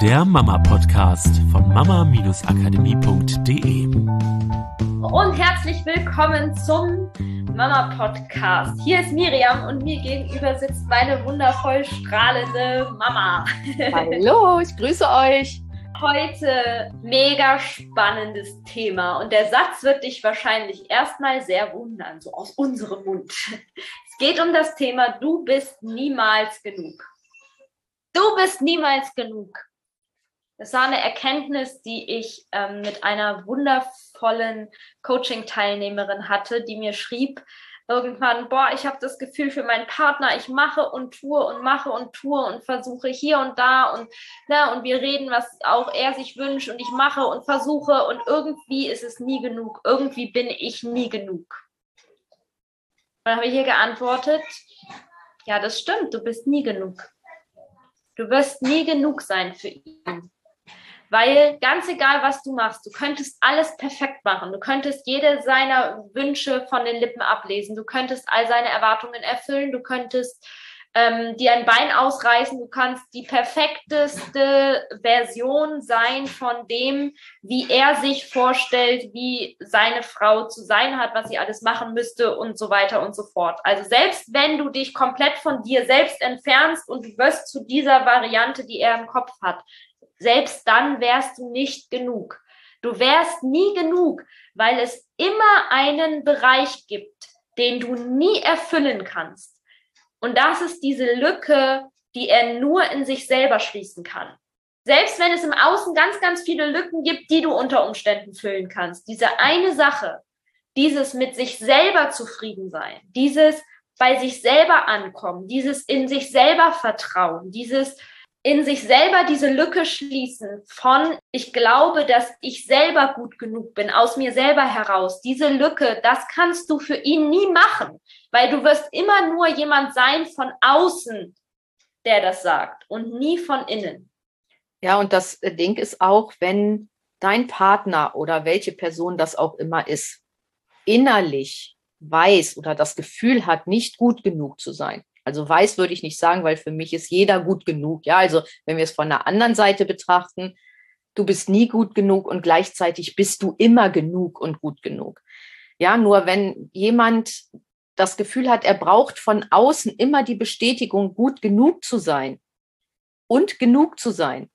der Mama-Podcast von mama-akademie.de. Und herzlich willkommen zum Mama-Podcast. Hier ist Miriam und mir gegenüber sitzt meine wundervoll strahlende Mama. Hallo, ich grüße euch. Heute mega spannendes Thema und der Satz wird dich wahrscheinlich erstmal sehr wundern, so aus unserem Mund. Es geht um das Thema, du bist niemals genug. Du bist niemals genug. Das war eine Erkenntnis, die ich ähm, mit einer wundervollen Coaching-Teilnehmerin hatte, die mir schrieb irgendwann, boah, ich habe das Gefühl für meinen Partner, ich mache und tue und mache und tue und versuche hier und da und ne, und wir reden, was auch er sich wünscht und ich mache und versuche und irgendwie ist es nie genug. Irgendwie bin ich nie genug. Und dann habe ich hier geantwortet, ja, das stimmt, du bist nie genug. Du wirst nie genug sein für ihn. Weil ganz egal, was du machst, du könntest alles perfekt machen. Du könntest jede seiner Wünsche von den Lippen ablesen. Du könntest all seine Erwartungen erfüllen. Du könntest ähm, dir ein Bein ausreißen. Du kannst die perfekteste Version sein von dem, wie er sich vorstellt, wie seine Frau zu sein hat, was sie alles machen müsste und so weiter und so fort. Also selbst wenn du dich komplett von dir selbst entfernst und du wirst zu dieser Variante, die er im Kopf hat, selbst dann wärst du nicht genug. Du wärst nie genug, weil es immer einen Bereich gibt, den du nie erfüllen kannst. Und das ist diese Lücke, die er nur in sich selber schließen kann. Selbst wenn es im Außen ganz, ganz viele Lücken gibt, die du unter Umständen füllen kannst. Diese eine Sache, dieses mit sich selber zufrieden sein, dieses bei sich selber ankommen, dieses in sich selber vertrauen, dieses in sich selber diese Lücke schließen von, ich glaube, dass ich selber gut genug bin, aus mir selber heraus. Diese Lücke, das kannst du für ihn nie machen, weil du wirst immer nur jemand sein von außen, der das sagt und nie von innen. Ja, und das Ding ist auch, wenn dein Partner oder welche Person das auch immer ist, innerlich weiß oder das Gefühl hat, nicht gut genug zu sein, also weiß würde ich nicht sagen, weil für mich ist jeder gut genug. Ja, also wenn wir es von der anderen Seite betrachten, du bist nie gut genug und gleichzeitig bist du immer genug und gut genug. Ja, nur wenn jemand das Gefühl hat, er braucht von außen immer die Bestätigung, gut genug zu sein und genug zu sein,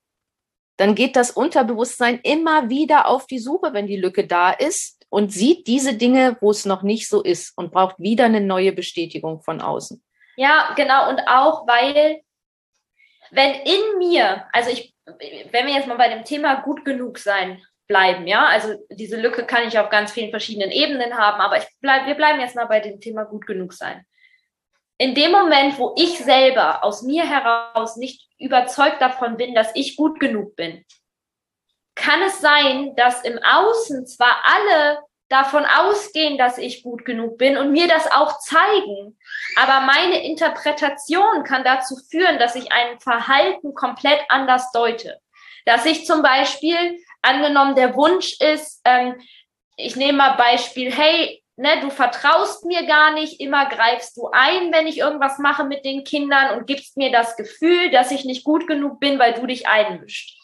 dann geht das Unterbewusstsein immer wieder auf die Suche, wenn die Lücke da ist und sieht diese Dinge, wo es noch nicht so ist und braucht wieder eine neue Bestätigung von außen. Ja, genau. Und auch, weil, wenn in mir, also ich, wenn wir jetzt mal bei dem Thema gut genug sein bleiben, ja, also diese Lücke kann ich auf ganz vielen verschiedenen Ebenen haben, aber ich bleib, wir bleiben jetzt mal bei dem Thema gut genug sein. In dem Moment, wo ich selber aus mir heraus nicht überzeugt davon bin, dass ich gut genug bin, kann es sein, dass im Außen zwar alle davon ausgehen, dass ich gut genug bin und mir das auch zeigen. Aber meine Interpretation kann dazu führen, dass ich ein Verhalten komplett anders deute. Dass ich zum Beispiel, angenommen, der Wunsch ist, ähm, ich nehme mal Beispiel, hey, ne, du vertraust mir gar nicht, immer greifst du ein, wenn ich irgendwas mache mit den Kindern und gibst mir das Gefühl, dass ich nicht gut genug bin, weil du dich einmischst.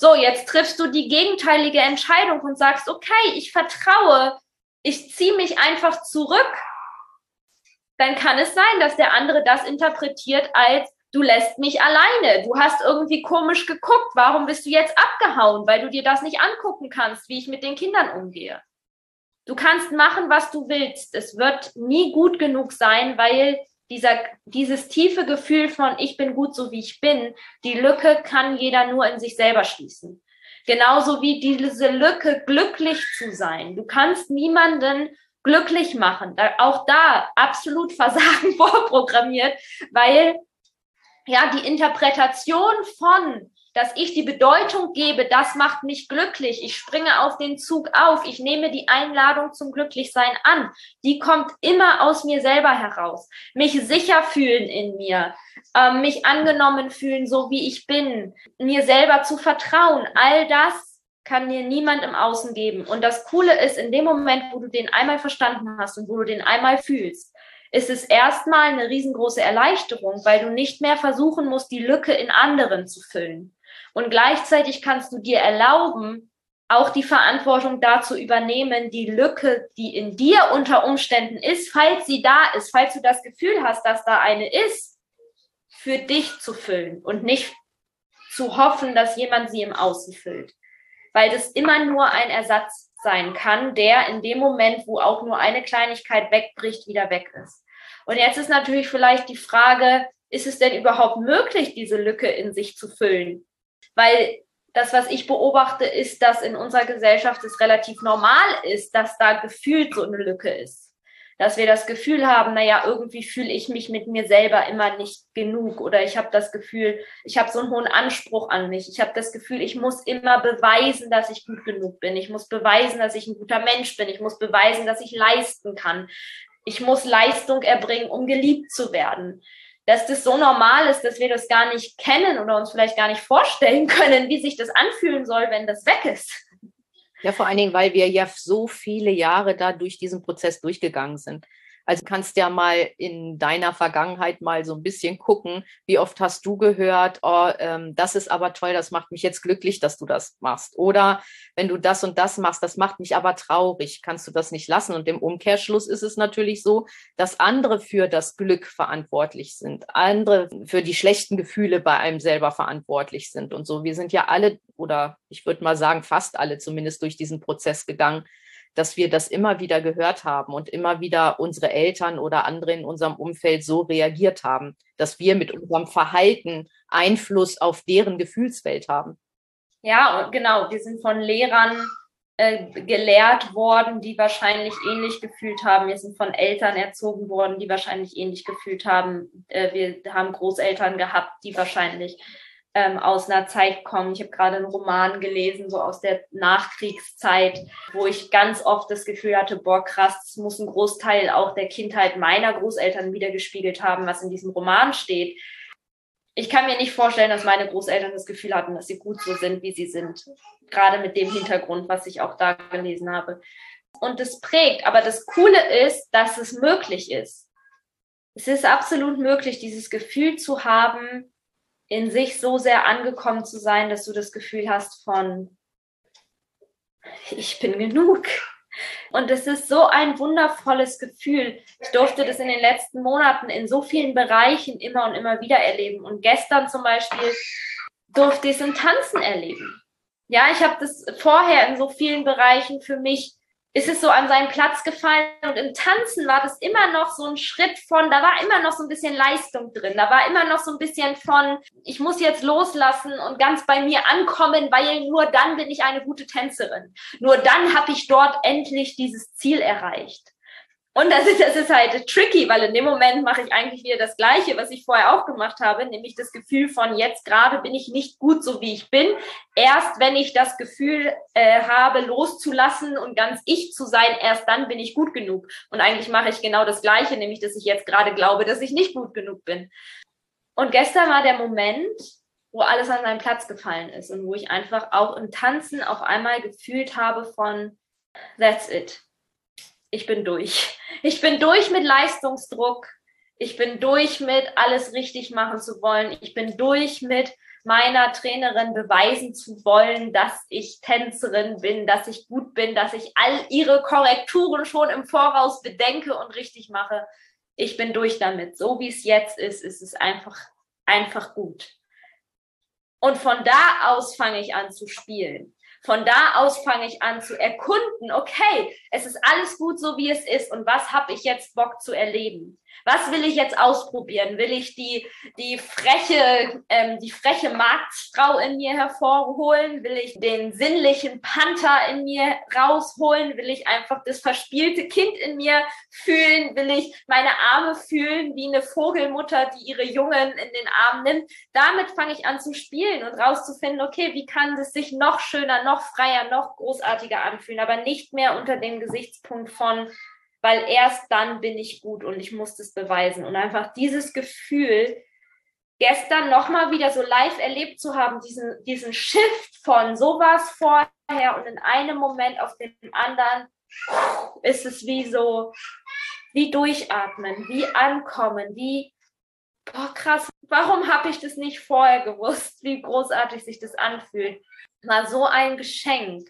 So, jetzt triffst du die gegenteilige Entscheidung und sagst, okay, ich vertraue, ich ziehe mich einfach zurück. Dann kann es sein, dass der andere das interpretiert als, du lässt mich alleine, du hast irgendwie komisch geguckt, warum bist du jetzt abgehauen, weil du dir das nicht angucken kannst, wie ich mit den Kindern umgehe. Du kannst machen, was du willst. Es wird nie gut genug sein, weil dieser, dieses tiefe Gefühl von ich bin gut so wie ich bin, die Lücke kann jeder nur in sich selber schließen. Genauso wie diese Lücke glücklich zu sein. Du kannst niemanden glücklich machen. Auch da absolut Versagen vorprogrammiert, weil ja die Interpretation von dass ich die Bedeutung gebe, das macht mich glücklich. Ich springe auf den Zug auf. Ich nehme die Einladung zum Glücklichsein an. Die kommt immer aus mir selber heraus. Mich sicher fühlen in mir, äh, mich angenommen fühlen, so wie ich bin, mir selber zu vertrauen. All das kann dir niemand im Außen geben. Und das Coole ist, in dem Moment, wo du den einmal verstanden hast und wo du den einmal fühlst, ist es erstmal eine riesengroße Erleichterung, weil du nicht mehr versuchen musst, die Lücke in anderen zu füllen. Und gleichzeitig kannst du dir erlauben, auch die Verantwortung dazu übernehmen, die Lücke, die in dir unter Umständen ist, falls sie da ist, falls du das Gefühl hast, dass da eine ist, für dich zu füllen und nicht zu hoffen, dass jemand sie im Außen füllt. Weil das immer nur ein Ersatz sein kann, der in dem Moment, wo auch nur eine Kleinigkeit wegbricht, wieder weg ist. Und jetzt ist natürlich vielleicht die Frage, ist es denn überhaupt möglich, diese Lücke in sich zu füllen? Weil das, was ich beobachte, ist, dass in unserer Gesellschaft es relativ normal ist, dass da gefühlt so eine Lücke ist dass wir das Gefühl haben, naja, irgendwie fühle ich mich mit mir selber immer nicht genug oder ich habe das Gefühl, ich habe so einen hohen Anspruch an mich. Ich habe das Gefühl, ich muss immer beweisen, dass ich gut genug bin. Ich muss beweisen, dass ich ein guter Mensch bin. Ich muss beweisen, dass ich leisten kann. Ich muss Leistung erbringen, um geliebt zu werden. Dass das so normal ist, dass wir das gar nicht kennen oder uns vielleicht gar nicht vorstellen können, wie sich das anfühlen soll, wenn das weg ist. Ja, vor allen Dingen, weil wir ja so viele Jahre da durch diesen Prozess durchgegangen sind. Also kannst ja mal in deiner Vergangenheit mal so ein bisschen gucken, wie oft hast du gehört, oh, ähm, das ist aber toll, das macht mich jetzt glücklich, dass du das machst. Oder wenn du das und das machst, das macht mich aber traurig, kannst du das nicht lassen. Und im Umkehrschluss ist es natürlich so, dass andere für das Glück verantwortlich sind, andere für die schlechten Gefühle bei einem selber verantwortlich sind und so. Wir sind ja alle, oder ich würde mal sagen, fast alle zumindest durch diesen Prozess gegangen dass wir das immer wieder gehört haben und immer wieder unsere Eltern oder andere in unserem Umfeld so reagiert haben, dass wir mit unserem Verhalten Einfluss auf deren Gefühlswelt haben. Ja, genau. Wir sind von Lehrern äh, gelehrt worden, die wahrscheinlich ähnlich gefühlt haben. Wir sind von Eltern erzogen worden, die wahrscheinlich ähnlich gefühlt haben. Äh, wir haben Großeltern gehabt, die wahrscheinlich ähm, aus einer Zeit kommen. Ich habe gerade einen Roman gelesen, so aus der Nachkriegszeit, wo ich ganz oft das Gefühl hatte, boah, krass, das muss ein Großteil auch der Kindheit meiner Großeltern wiedergespiegelt haben, was in diesem Roman steht. Ich kann mir nicht vorstellen, dass meine Großeltern das Gefühl hatten, dass sie gut so sind, wie sie sind. Gerade mit dem Hintergrund, was ich auch da gelesen habe. Und das prägt. Aber das Coole ist, dass es möglich ist. Es ist absolut möglich, dieses Gefühl zu haben, in sich so sehr angekommen zu sein, dass du das Gefühl hast von, ich bin genug. Und es ist so ein wundervolles Gefühl. Ich durfte das in den letzten Monaten in so vielen Bereichen immer und immer wieder erleben. Und gestern zum Beispiel durfte ich es im Tanzen erleben. Ja, ich habe das vorher in so vielen Bereichen für mich ist es so an seinen Platz gefallen und im Tanzen war das immer noch so ein Schritt von, da war immer noch so ein bisschen Leistung drin, da war immer noch so ein bisschen von, ich muss jetzt loslassen und ganz bei mir ankommen, weil nur dann bin ich eine gute Tänzerin. Nur dann habe ich dort endlich dieses Ziel erreicht. Und das ist, das ist halt tricky, weil in dem Moment mache ich eigentlich wieder das Gleiche, was ich vorher auch gemacht habe, nämlich das Gefühl von jetzt gerade bin ich nicht gut so wie ich bin. Erst wenn ich das Gefühl äh, habe, loszulassen und ganz ich zu sein, erst dann bin ich gut genug. Und eigentlich mache ich genau das Gleiche, nämlich dass ich jetzt gerade glaube, dass ich nicht gut genug bin. Und gestern war der Moment, wo alles an seinen Platz gefallen ist und wo ich einfach auch im Tanzen auf einmal gefühlt habe von That's it ich bin durch. Ich bin durch mit Leistungsdruck. Ich bin durch mit alles richtig machen zu wollen. Ich bin durch mit meiner Trainerin beweisen zu wollen, dass ich Tänzerin bin, dass ich gut bin, dass ich all ihre Korrekturen schon im Voraus bedenke und richtig mache. Ich bin durch damit. So wie es jetzt ist, ist es einfach, einfach gut. Und von da aus fange ich an zu spielen. Von da aus fange ich an zu erkunden, okay, es ist alles gut so, wie es ist und was habe ich jetzt Bock zu erleben? Was will ich jetzt ausprobieren? Will ich die, die freche, ähm, die freche Marktfrau in mir hervorholen? Will ich den sinnlichen Panther in mir rausholen? Will ich einfach das verspielte Kind in mir fühlen? Will ich meine Arme fühlen wie eine Vogelmutter, die ihre Jungen in den Arm nimmt? Damit fange ich an zu spielen und rauszufinden, okay, wie kann es sich noch schöner, noch freier, noch großartiger anfühlen, aber nicht mehr unter dem Gesichtspunkt von, weil erst dann bin ich gut und ich muss das beweisen. Und einfach dieses Gefühl, gestern nochmal wieder so live erlebt zu haben, diesen, diesen Shift von so war es vorher und in einem Moment auf dem anderen ist es wie so, wie durchatmen, wie ankommen, wie boah, krass, warum habe ich das nicht vorher gewusst, wie großartig sich das anfühlt? Mal so ein Geschenk.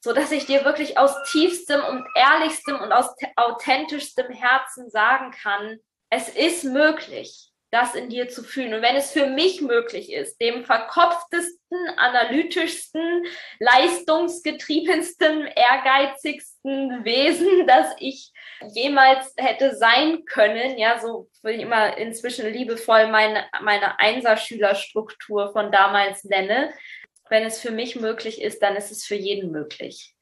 So dass ich dir wirklich aus tiefstem und ehrlichstem und aus authentischstem Herzen sagen kann, es ist möglich das in dir zu fühlen. Und wenn es für mich möglich ist, dem verkopftesten, analytischsten, leistungsgetriebensten, ehrgeizigsten Wesen, das ich jemals hätte sein können, ja, so will ich immer inzwischen liebevoll meine, meine Einserschülerstruktur von damals nenne. Wenn es für mich möglich ist, dann ist es für jeden möglich.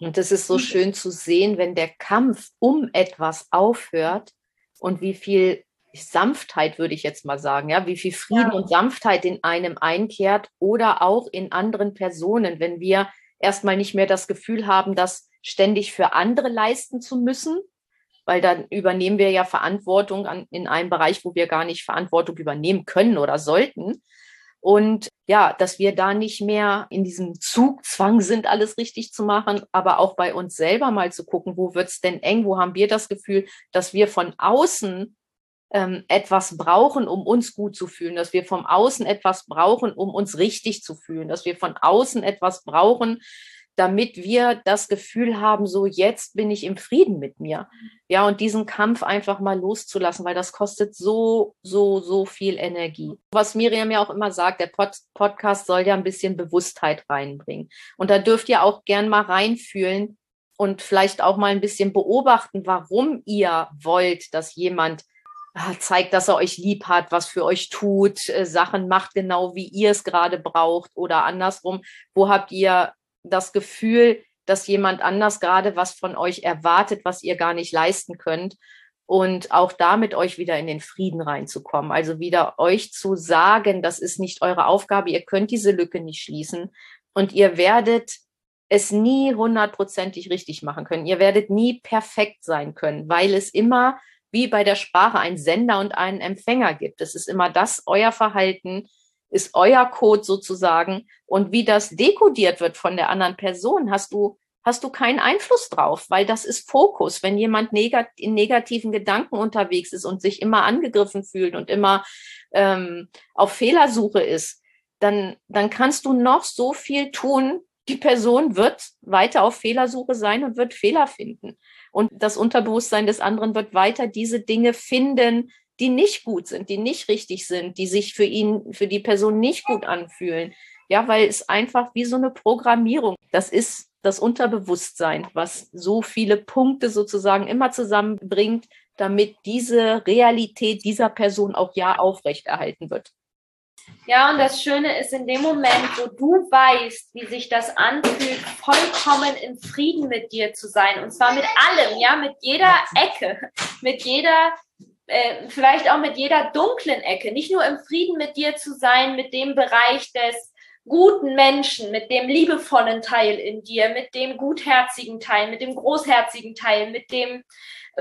Und es ist so schön zu sehen, wenn der Kampf um etwas aufhört und wie viel Sanftheit, würde ich jetzt mal sagen, ja, wie viel Frieden ja. und Sanftheit in einem einkehrt oder auch in anderen Personen, wenn wir erstmal nicht mehr das Gefühl haben, das ständig für andere leisten zu müssen, weil dann übernehmen wir ja Verantwortung an, in einem Bereich, wo wir gar nicht Verantwortung übernehmen können oder sollten. Und ja, dass wir da nicht mehr in diesem Zugzwang sind, alles richtig zu machen, aber auch bei uns selber mal zu gucken, wo wird's denn eng, wo haben wir das Gefühl, dass wir von außen ähm, etwas brauchen, um uns gut zu fühlen, dass wir vom Außen etwas brauchen, um uns richtig zu fühlen, dass wir von außen etwas brauchen, damit wir das Gefühl haben, so jetzt bin ich im Frieden mit mir. Ja, und diesen Kampf einfach mal loszulassen, weil das kostet so, so, so viel Energie. Was Miriam ja auch immer sagt, der Pod Podcast soll ja ein bisschen Bewusstheit reinbringen. Und da dürft ihr auch gern mal reinfühlen und vielleicht auch mal ein bisschen beobachten, warum ihr wollt, dass jemand Ah, zeigt, dass er euch lieb hat, was für euch tut, äh, Sachen macht genau, wie ihr es gerade braucht oder andersrum. Wo habt ihr das Gefühl, dass jemand anders gerade was von euch erwartet, was ihr gar nicht leisten könnt? Und auch damit euch wieder in den Frieden reinzukommen. Also wieder euch zu sagen, das ist nicht eure Aufgabe, ihr könnt diese Lücke nicht schließen und ihr werdet es nie hundertprozentig richtig machen können. Ihr werdet nie perfekt sein können, weil es immer wie bei der Sprache einen Sender und einen Empfänger gibt. Es ist immer das, euer Verhalten ist euer Code sozusagen. Und wie das dekodiert wird von der anderen Person, hast du, hast du keinen Einfluss drauf, weil das ist Fokus. Wenn jemand negat in negativen Gedanken unterwegs ist und sich immer angegriffen fühlt und immer ähm, auf Fehlersuche ist, dann, dann kannst du noch so viel tun. Die Person wird weiter auf Fehlersuche sein und wird Fehler finden. Und das Unterbewusstsein des anderen wird weiter diese Dinge finden, die nicht gut sind, die nicht richtig sind, die sich für ihn, für die Person nicht gut anfühlen. Ja, weil es einfach wie so eine Programmierung. Das ist das Unterbewusstsein, was so viele Punkte sozusagen immer zusammenbringt, damit diese Realität dieser Person auch ja aufrechterhalten wird. Ja, und das Schöne ist, in dem Moment, wo du weißt, wie sich das anfühlt, vollkommen in Frieden mit dir zu sein, und zwar mit allem, ja, mit jeder Ecke, mit jeder, äh, vielleicht auch mit jeder dunklen Ecke, nicht nur im Frieden mit dir zu sein, mit dem Bereich des guten Menschen, mit dem liebevollen Teil in dir, mit dem gutherzigen Teil, mit dem großherzigen Teil, mit dem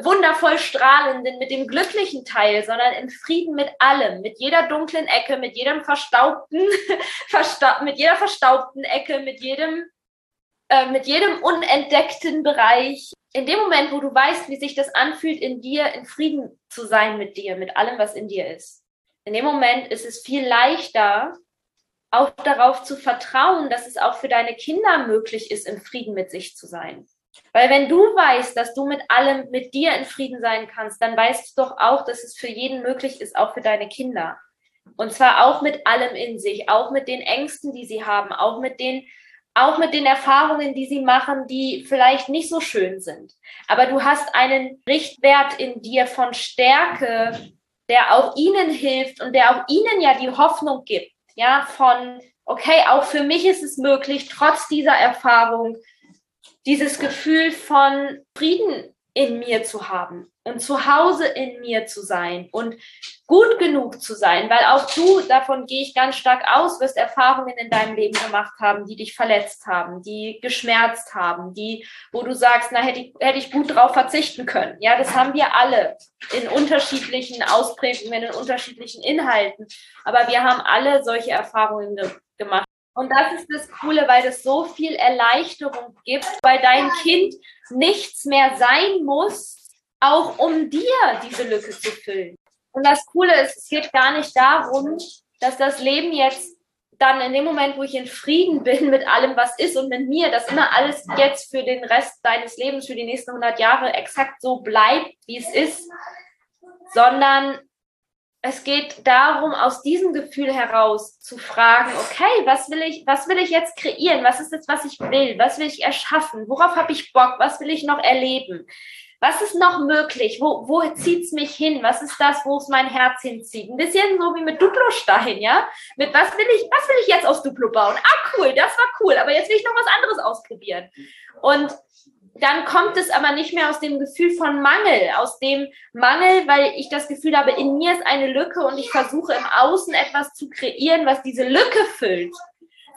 wundervoll strahlenden, mit dem glücklichen Teil, sondern in Frieden mit allem, mit jeder dunklen Ecke, mit jedem verstaubten, versta mit jeder verstaubten Ecke, mit jedem, äh, mit jedem unentdeckten Bereich. In dem Moment, wo du weißt, wie sich das anfühlt, in dir in Frieden zu sein mit dir, mit allem, was in dir ist. In dem Moment ist es viel leichter, auch darauf zu vertrauen, dass es auch für deine Kinder möglich ist, in Frieden mit sich zu sein. Weil wenn du weißt, dass du mit allem, mit dir in Frieden sein kannst, dann weißt du doch auch, dass es für jeden möglich ist, auch für deine Kinder. Und zwar auch mit allem in sich, auch mit den Ängsten, die sie haben, auch mit den, auch mit den Erfahrungen, die sie machen, die vielleicht nicht so schön sind. Aber du hast einen Richtwert in dir von Stärke, der auch ihnen hilft und der auch ihnen ja die Hoffnung gibt, ja, von, okay, auch für mich ist es möglich, trotz dieser Erfahrung dieses Gefühl von Frieden in mir zu haben und zu Hause in mir zu sein und gut genug zu sein, weil auch du, davon gehe ich ganz stark aus, wirst Erfahrungen in deinem Leben gemacht haben, die dich verletzt haben, die geschmerzt haben, die, wo du sagst, na, hätte ich, hätte ich gut drauf verzichten können. Ja, das haben wir alle in unterschiedlichen Ausprägungen, in unterschiedlichen Inhalten. Aber wir haben alle solche Erfahrungen ge gemacht. Und das ist das Coole, weil es so viel Erleichterung gibt, weil dein Kind nichts mehr sein muss, auch um dir diese Lücke zu füllen. Und das Coole ist, es geht gar nicht darum, dass das Leben jetzt dann in dem Moment, wo ich in Frieden bin mit allem, was ist und mit mir, dass immer alles jetzt für den Rest deines Lebens, für die nächsten 100 Jahre exakt so bleibt, wie es ist, sondern es geht darum, aus diesem Gefühl heraus zu fragen, okay, was will ich, was will ich jetzt kreieren? Was ist das, was ich will? Was will ich erschaffen? Worauf habe ich Bock? Was will ich noch erleben? Was ist noch möglich? Wo, wo zieht es mich hin? Was ist das, wo es mein Herz hinzieht? Ein bisschen so wie mit Duplo-Stein, ja? Mit was will ich, was will ich jetzt aus Duplo bauen? Ah, cool, das war cool, aber jetzt will ich noch was anderes ausprobieren. Und dann kommt es aber nicht mehr aus dem Gefühl von Mangel, aus dem Mangel, weil ich das Gefühl habe, in mir ist eine Lücke und ich versuche im Außen etwas zu kreieren, was diese Lücke füllt,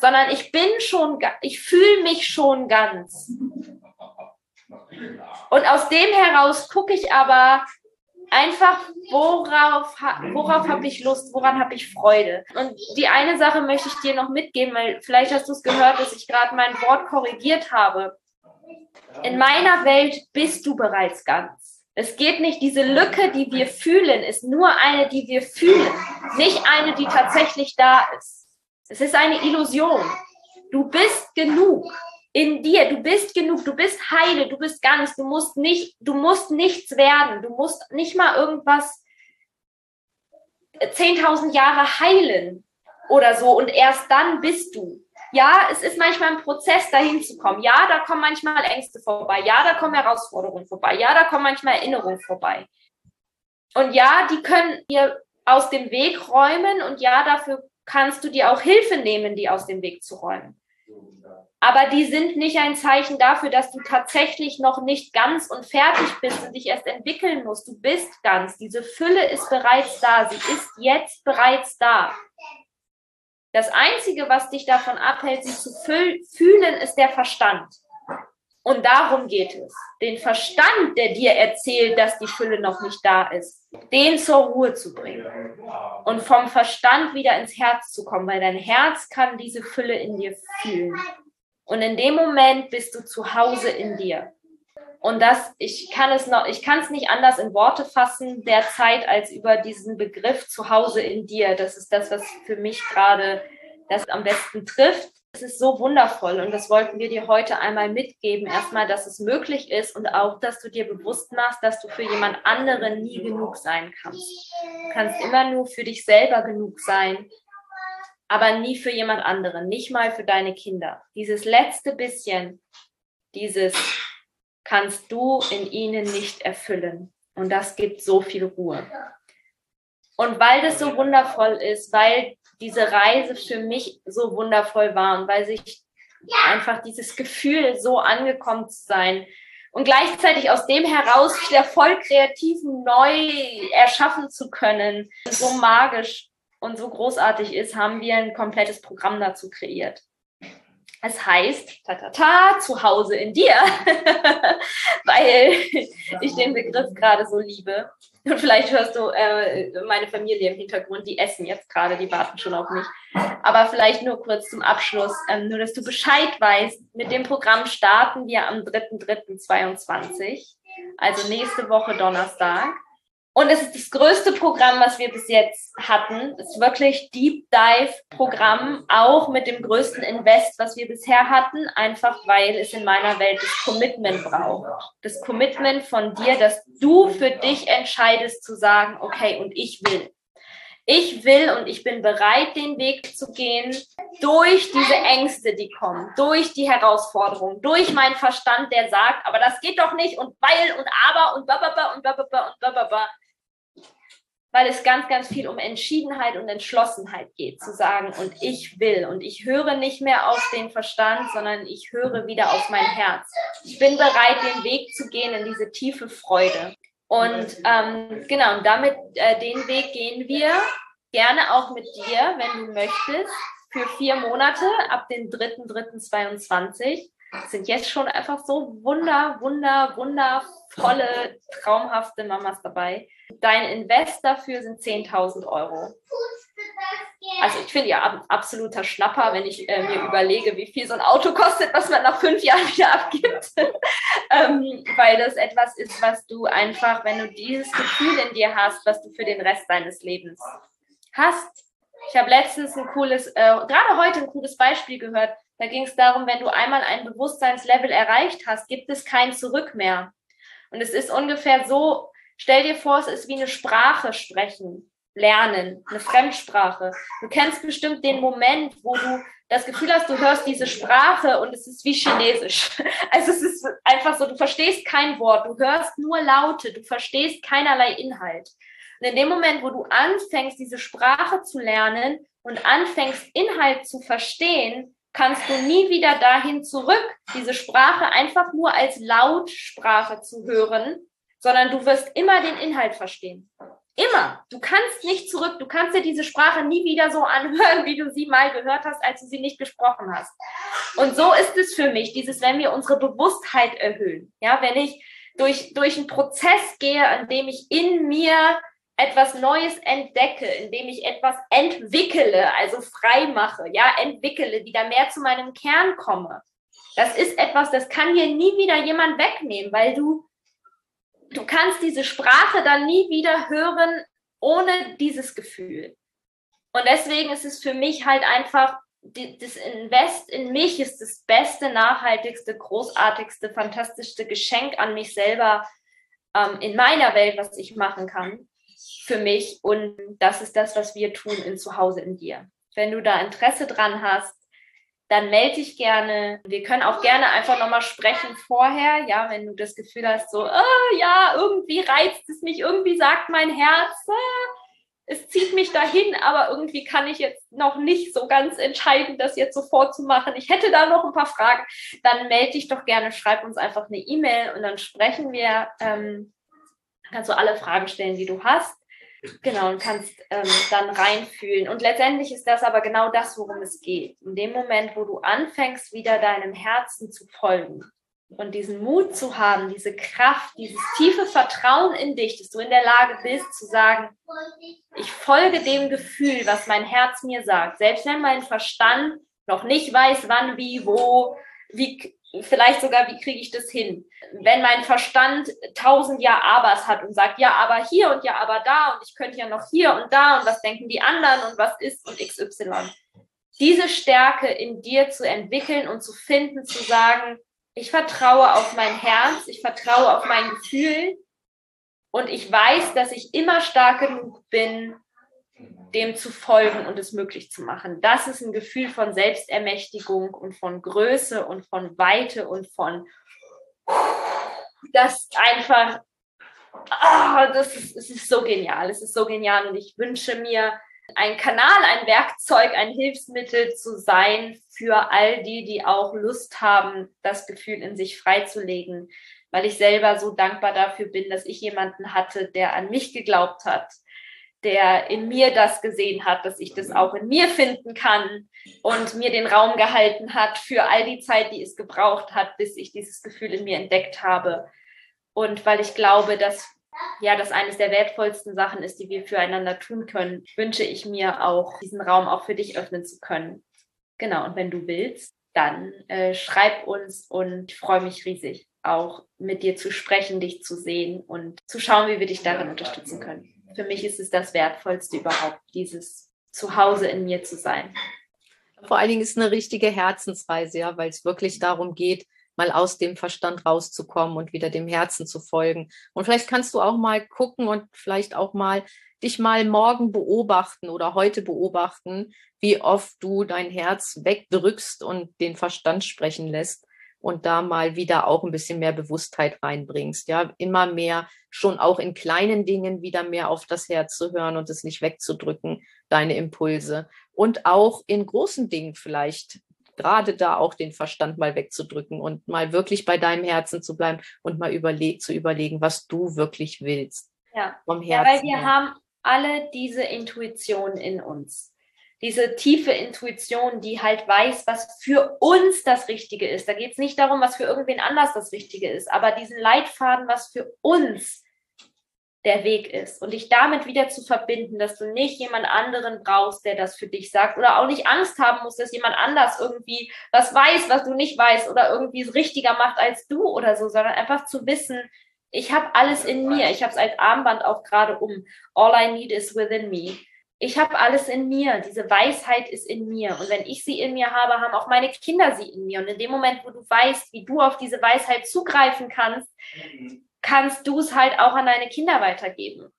sondern ich bin schon, ich fühle mich schon ganz. Und aus dem heraus gucke ich aber einfach, worauf, worauf habe ich Lust, woran habe ich Freude. Und die eine Sache möchte ich dir noch mitgeben, weil vielleicht hast du es gehört, dass ich gerade mein Wort korrigiert habe. In meiner Welt bist du bereits ganz. Es geht nicht, diese Lücke, die wir fühlen, ist nur eine, die wir fühlen, nicht eine, die tatsächlich da ist. Es ist eine Illusion. Du bist genug in dir, du bist genug, du bist heile, du bist nichts, du musst nicht, du musst nichts werden, du musst nicht mal irgendwas 10.000 Jahre heilen oder so und erst dann bist du. Ja, es ist manchmal ein Prozess, dahin zu kommen. Ja, da kommen manchmal Ängste vorbei. Ja, da kommen Herausforderungen vorbei. Ja, da kommen manchmal Erinnerungen vorbei. Und ja, die können dir aus dem Weg räumen und ja, dafür kannst du dir auch Hilfe nehmen, die aus dem Weg zu räumen aber die sind nicht ein Zeichen dafür, dass du tatsächlich noch nicht ganz und fertig bist und dich erst entwickeln musst. Du bist ganz. Diese Fülle ist bereits da. Sie ist jetzt bereits da. Das Einzige, was dich davon abhält, sie zu fühlen, ist der Verstand. Und darum geht es. Den Verstand, der dir erzählt, dass die Fülle noch nicht da ist, den zur Ruhe zu bringen. Und vom Verstand wieder ins Herz zu kommen, weil dein Herz kann diese Fülle in dir fühlen. Und in dem Moment bist du zu Hause in dir. Und das, ich kann es noch, ich kann es nicht anders in Worte fassen derzeit als über diesen Begriff zu Hause in dir. Das ist das, was für mich gerade das am besten trifft. Es ist so wundervoll und das wollten wir dir heute einmal mitgeben. Erstmal, dass es möglich ist und auch, dass du dir bewusst machst, dass du für jemand anderen nie genug sein kannst. Du kannst immer nur für dich selber genug sein aber nie für jemand anderen, nicht mal für deine Kinder. Dieses letzte bisschen, dieses kannst du in ihnen nicht erfüllen. Und das gibt so viel Ruhe. Und weil das so wundervoll ist, weil diese Reise für mich so wundervoll war und weil sich einfach dieses Gefühl, so angekommen zu sein und gleichzeitig aus dem heraus wieder voll kreativen neu erschaffen zu können, so magisch und so großartig ist, haben wir ein komplettes Programm dazu kreiert. Es heißt, ta ta ta, zu Hause in dir, weil ich den Begriff gerade so liebe. Und vielleicht hörst du äh, meine Familie im Hintergrund, die essen jetzt gerade, die warten schon auf mich. Aber vielleicht nur kurz zum Abschluss, ähm, nur dass du Bescheid weißt, mit dem Programm starten wir am 3.3.22, also nächste Woche Donnerstag. Und es ist das größte Programm, was wir bis jetzt hatten. Es ist wirklich Deep Dive Programm, auch mit dem größten Invest, was wir bisher hatten, einfach weil es in meiner Welt das Commitment braucht. Das Commitment von dir, dass du für dich entscheidest zu sagen, okay, und ich will. Ich will und ich bin bereit, den Weg zu gehen durch diese Ängste, die kommen, durch die Herausforderungen, durch meinen Verstand, der sagt, aber das geht doch nicht und weil und aber und bababa und bababa und bababa weil es ganz, ganz viel um Entschiedenheit und Entschlossenheit geht, zu sagen, und ich will. Und ich höre nicht mehr auf den Verstand, sondern ich höre wieder auf mein Herz. Ich bin bereit, den Weg zu gehen in diese tiefe Freude. Und ähm, genau, und damit äh, den Weg gehen wir gerne auch mit dir, wenn du möchtest, für vier Monate ab dem 3.3.22 sind jetzt schon einfach so wunder, wunder, wundervolle, traumhafte Mamas dabei. Dein Invest dafür sind 10.000 Euro. also ich finde ja ab, absoluter Schnapper, wenn ich äh, mir überlege, wie viel so ein Auto kostet, was man nach fünf Jahren wieder abgibt. ähm, weil das etwas ist, was du einfach, wenn du dieses Gefühl in dir hast, was du für den Rest deines Lebens hast. Ich habe letztens ein cooles, äh, gerade heute ein cooles Beispiel gehört. Da ging es darum, wenn du einmal ein Bewusstseinslevel erreicht hast, gibt es kein Zurück mehr. Und es ist ungefähr so, stell dir vor, es ist wie eine Sprache sprechen lernen, eine Fremdsprache. Du kennst bestimmt den Moment, wo du das Gefühl hast, du hörst diese Sprache und es ist wie Chinesisch. Also es ist einfach so, du verstehst kein Wort, du hörst nur Laute, du verstehst keinerlei Inhalt. Und in dem Moment, wo du anfängst, diese Sprache zu lernen und anfängst, Inhalt zu verstehen, kannst du nie wieder dahin zurück, diese Sprache einfach nur als Lautsprache zu hören, sondern du wirst immer den Inhalt verstehen. Immer. Du kannst nicht zurück. Du kannst dir diese Sprache nie wieder so anhören, wie du sie mal gehört hast, als du sie nicht gesprochen hast. Und so ist es für mich, dieses, wenn wir unsere Bewusstheit erhöhen. Ja, wenn ich durch, durch einen Prozess gehe, an dem ich in mir etwas Neues entdecke, indem ich etwas entwickle, also frei mache, ja, entwickele, wieder mehr zu meinem Kern komme. Das ist etwas, das kann dir nie wieder jemand wegnehmen, weil du du kannst diese Sprache dann nie wieder hören ohne dieses Gefühl. Und deswegen ist es für mich halt einfach, das Invest in mich ist das beste, nachhaltigste, großartigste, fantastischste Geschenk an mich selber ähm, in meiner Welt, was ich machen kann für mich. Und das ist das, was wir tun in Zuhause in dir. Wenn du da Interesse dran hast, dann melde dich gerne. Wir können auch gerne einfach nochmal sprechen vorher, ja, wenn du das Gefühl hast, so, oh, ja, irgendwie reizt es mich, irgendwie sagt mein Herz, ah, es zieht mich dahin, aber irgendwie kann ich jetzt noch nicht so ganz entscheiden, das jetzt sofort zu machen. Ich hätte da noch ein paar Fragen. Dann melde dich doch gerne, schreib uns einfach eine E-Mail und dann sprechen wir. Ähm, kannst du alle Fragen stellen, die du hast. Genau, und kannst ähm, dann reinfühlen. Und letztendlich ist das aber genau das, worum es geht. In dem Moment, wo du anfängst, wieder deinem Herzen zu folgen und diesen Mut zu haben, diese Kraft, dieses tiefe Vertrauen in dich, dass du in der Lage bist zu sagen, ich folge dem Gefühl, was mein Herz mir sagt, selbst wenn mein Verstand noch nicht weiß, wann, wie, wo, wie, vielleicht sogar, wie kriege ich das hin? Wenn mein Verstand tausend Ja Abers hat und sagt, ja, aber hier und ja, aber da und ich könnte ja noch hier und da und was denken die anderen und was ist und XY. Diese Stärke in dir zu entwickeln und zu finden, zu sagen, ich vertraue auf mein Herz, ich vertraue auf mein Gefühl und ich weiß, dass ich immer stark genug bin, dem zu folgen und es möglich zu machen. Das ist ein Gefühl von Selbstermächtigung und von Größe und von Weite und von das einfach, oh, das, ist, das ist so genial. Es ist so genial und ich wünsche mir, ein Kanal, ein Werkzeug, ein Hilfsmittel zu sein für all die, die auch Lust haben, das Gefühl in sich freizulegen, weil ich selber so dankbar dafür bin, dass ich jemanden hatte, der an mich geglaubt hat, der in mir das gesehen hat, dass ich das auch in mir finden kann und mir den Raum gehalten hat für all die Zeit, die es gebraucht hat, bis ich dieses Gefühl in mir entdeckt habe. Und weil ich glaube, dass ja, das eines der wertvollsten Sachen ist, die wir füreinander tun können, wünsche ich mir auch, diesen Raum auch für dich öffnen zu können. Genau, und wenn du willst, dann äh, schreib uns und ich freue mich riesig, auch mit dir zu sprechen, dich zu sehen und zu schauen, wie wir dich darin unterstützen können für mich ist es das Wertvollste überhaupt, dieses Zuhause in mir zu sein. Vor allen Dingen ist eine richtige Herzensreise, ja, weil es wirklich darum geht, mal aus dem Verstand rauszukommen und wieder dem Herzen zu folgen. Und vielleicht kannst du auch mal gucken und vielleicht auch mal dich mal morgen beobachten oder heute beobachten, wie oft du dein Herz wegdrückst und den Verstand sprechen lässt und da mal wieder auch ein bisschen mehr Bewusstheit reinbringst. Ja, immer mehr schon auch in kleinen Dingen wieder mehr auf das Herz zu hören und es nicht wegzudrücken, deine Impulse. Und auch in großen Dingen vielleicht gerade da auch den Verstand mal wegzudrücken und mal wirklich bei deinem Herzen zu bleiben und mal überle zu überlegen, was du wirklich willst. Ja, vom Herzen ja weil wir her. haben alle diese Intuition in uns diese tiefe Intuition, die halt weiß, was für uns das Richtige ist. Da geht es nicht darum, was für irgendwen anders das Richtige ist, aber diesen Leitfaden, was für uns der Weg ist und dich damit wieder zu verbinden, dass du nicht jemand anderen brauchst, der das für dich sagt oder auch nicht Angst haben musst, dass jemand anders irgendwie was weiß, was du nicht weißt oder irgendwie es richtiger macht als du oder so, sondern einfach zu wissen, ich habe alles in mir. Ich habe es als Armband auch gerade um. All I need is within me. Ich habe alles in mir. Diese Weisheit ist in mir. Und wenn ich sie in mir habe, haben auch meine Kinder sie in mir. Und in dem Moment, wo du weißt, wie du auf diese Weisheit zugreifen kannst, kannst du es halt auch an deine Kinder weitergeben.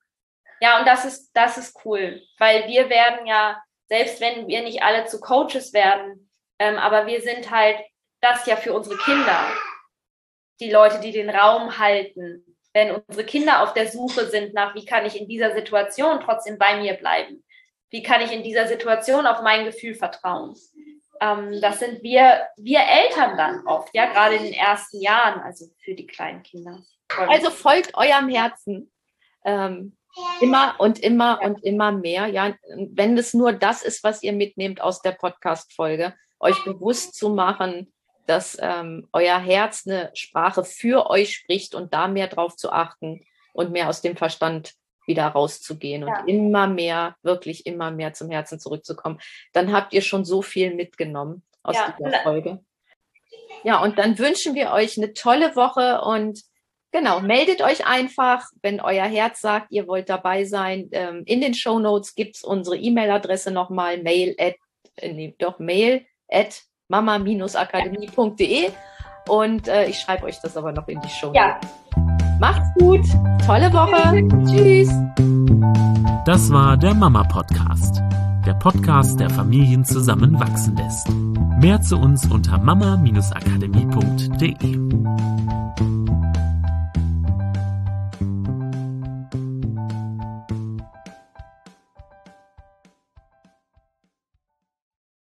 Ja, und das ist, das ist cool, weil wir werden ja, selbst wenn wir nicht alle zu Coaches werden, ähm, aber wir sind halt das ja für unsere Kinder. Die Leute, die den Raum halten, wenn unsere Kinder auf der Suche sind nach, wie kann ich in dieser Situation trotzdem bei mir bleiben? Wie kann ich in dieser Situation auf mein Gefühl vertrauen? Ähm, das sind wir, wir Eltern dann oft, ja, gerade in den ersten Jahren, also für die kleinen Kinder. Also folgt eurem Herzen. Ähm, immer und immer ja. und immer mehr. Ja, wenn es nur das ist, was ihr mitnehmt aus der Podcast-Folge, euch bewusst zu machen, dass ähm, euer Herz eine Sprache für euch spricht und da mehr drauf zu achten und mehr aus dem Verstand wieder rauszugehen ja. und immer mehr, wirklich immer mehr zum Herzen zurückzukommen. Dann habt ihr schon so viel mitgenommen aus ja. dieser Folge. Ja, und dann wünschen wir euch eine tolle Woche und Genau, meldet euch einfach, wenn euer Herz sagt, ihr wollt dabei sein. Ähm, in den Show Notes gibt es unsere E-Mail-Adresse nochmal, mail at, äh, nee, doch mail at mama-akademie.de und äh, ich schreibe euch das aber noch in die Show Notes. Ja. Macht's gut, tolle Woche, tschüss. Das war der Mama Podcast, der Podcast, der Familien zusammenwachsen lässt. Mehr zu uns unter mama-akademie.de.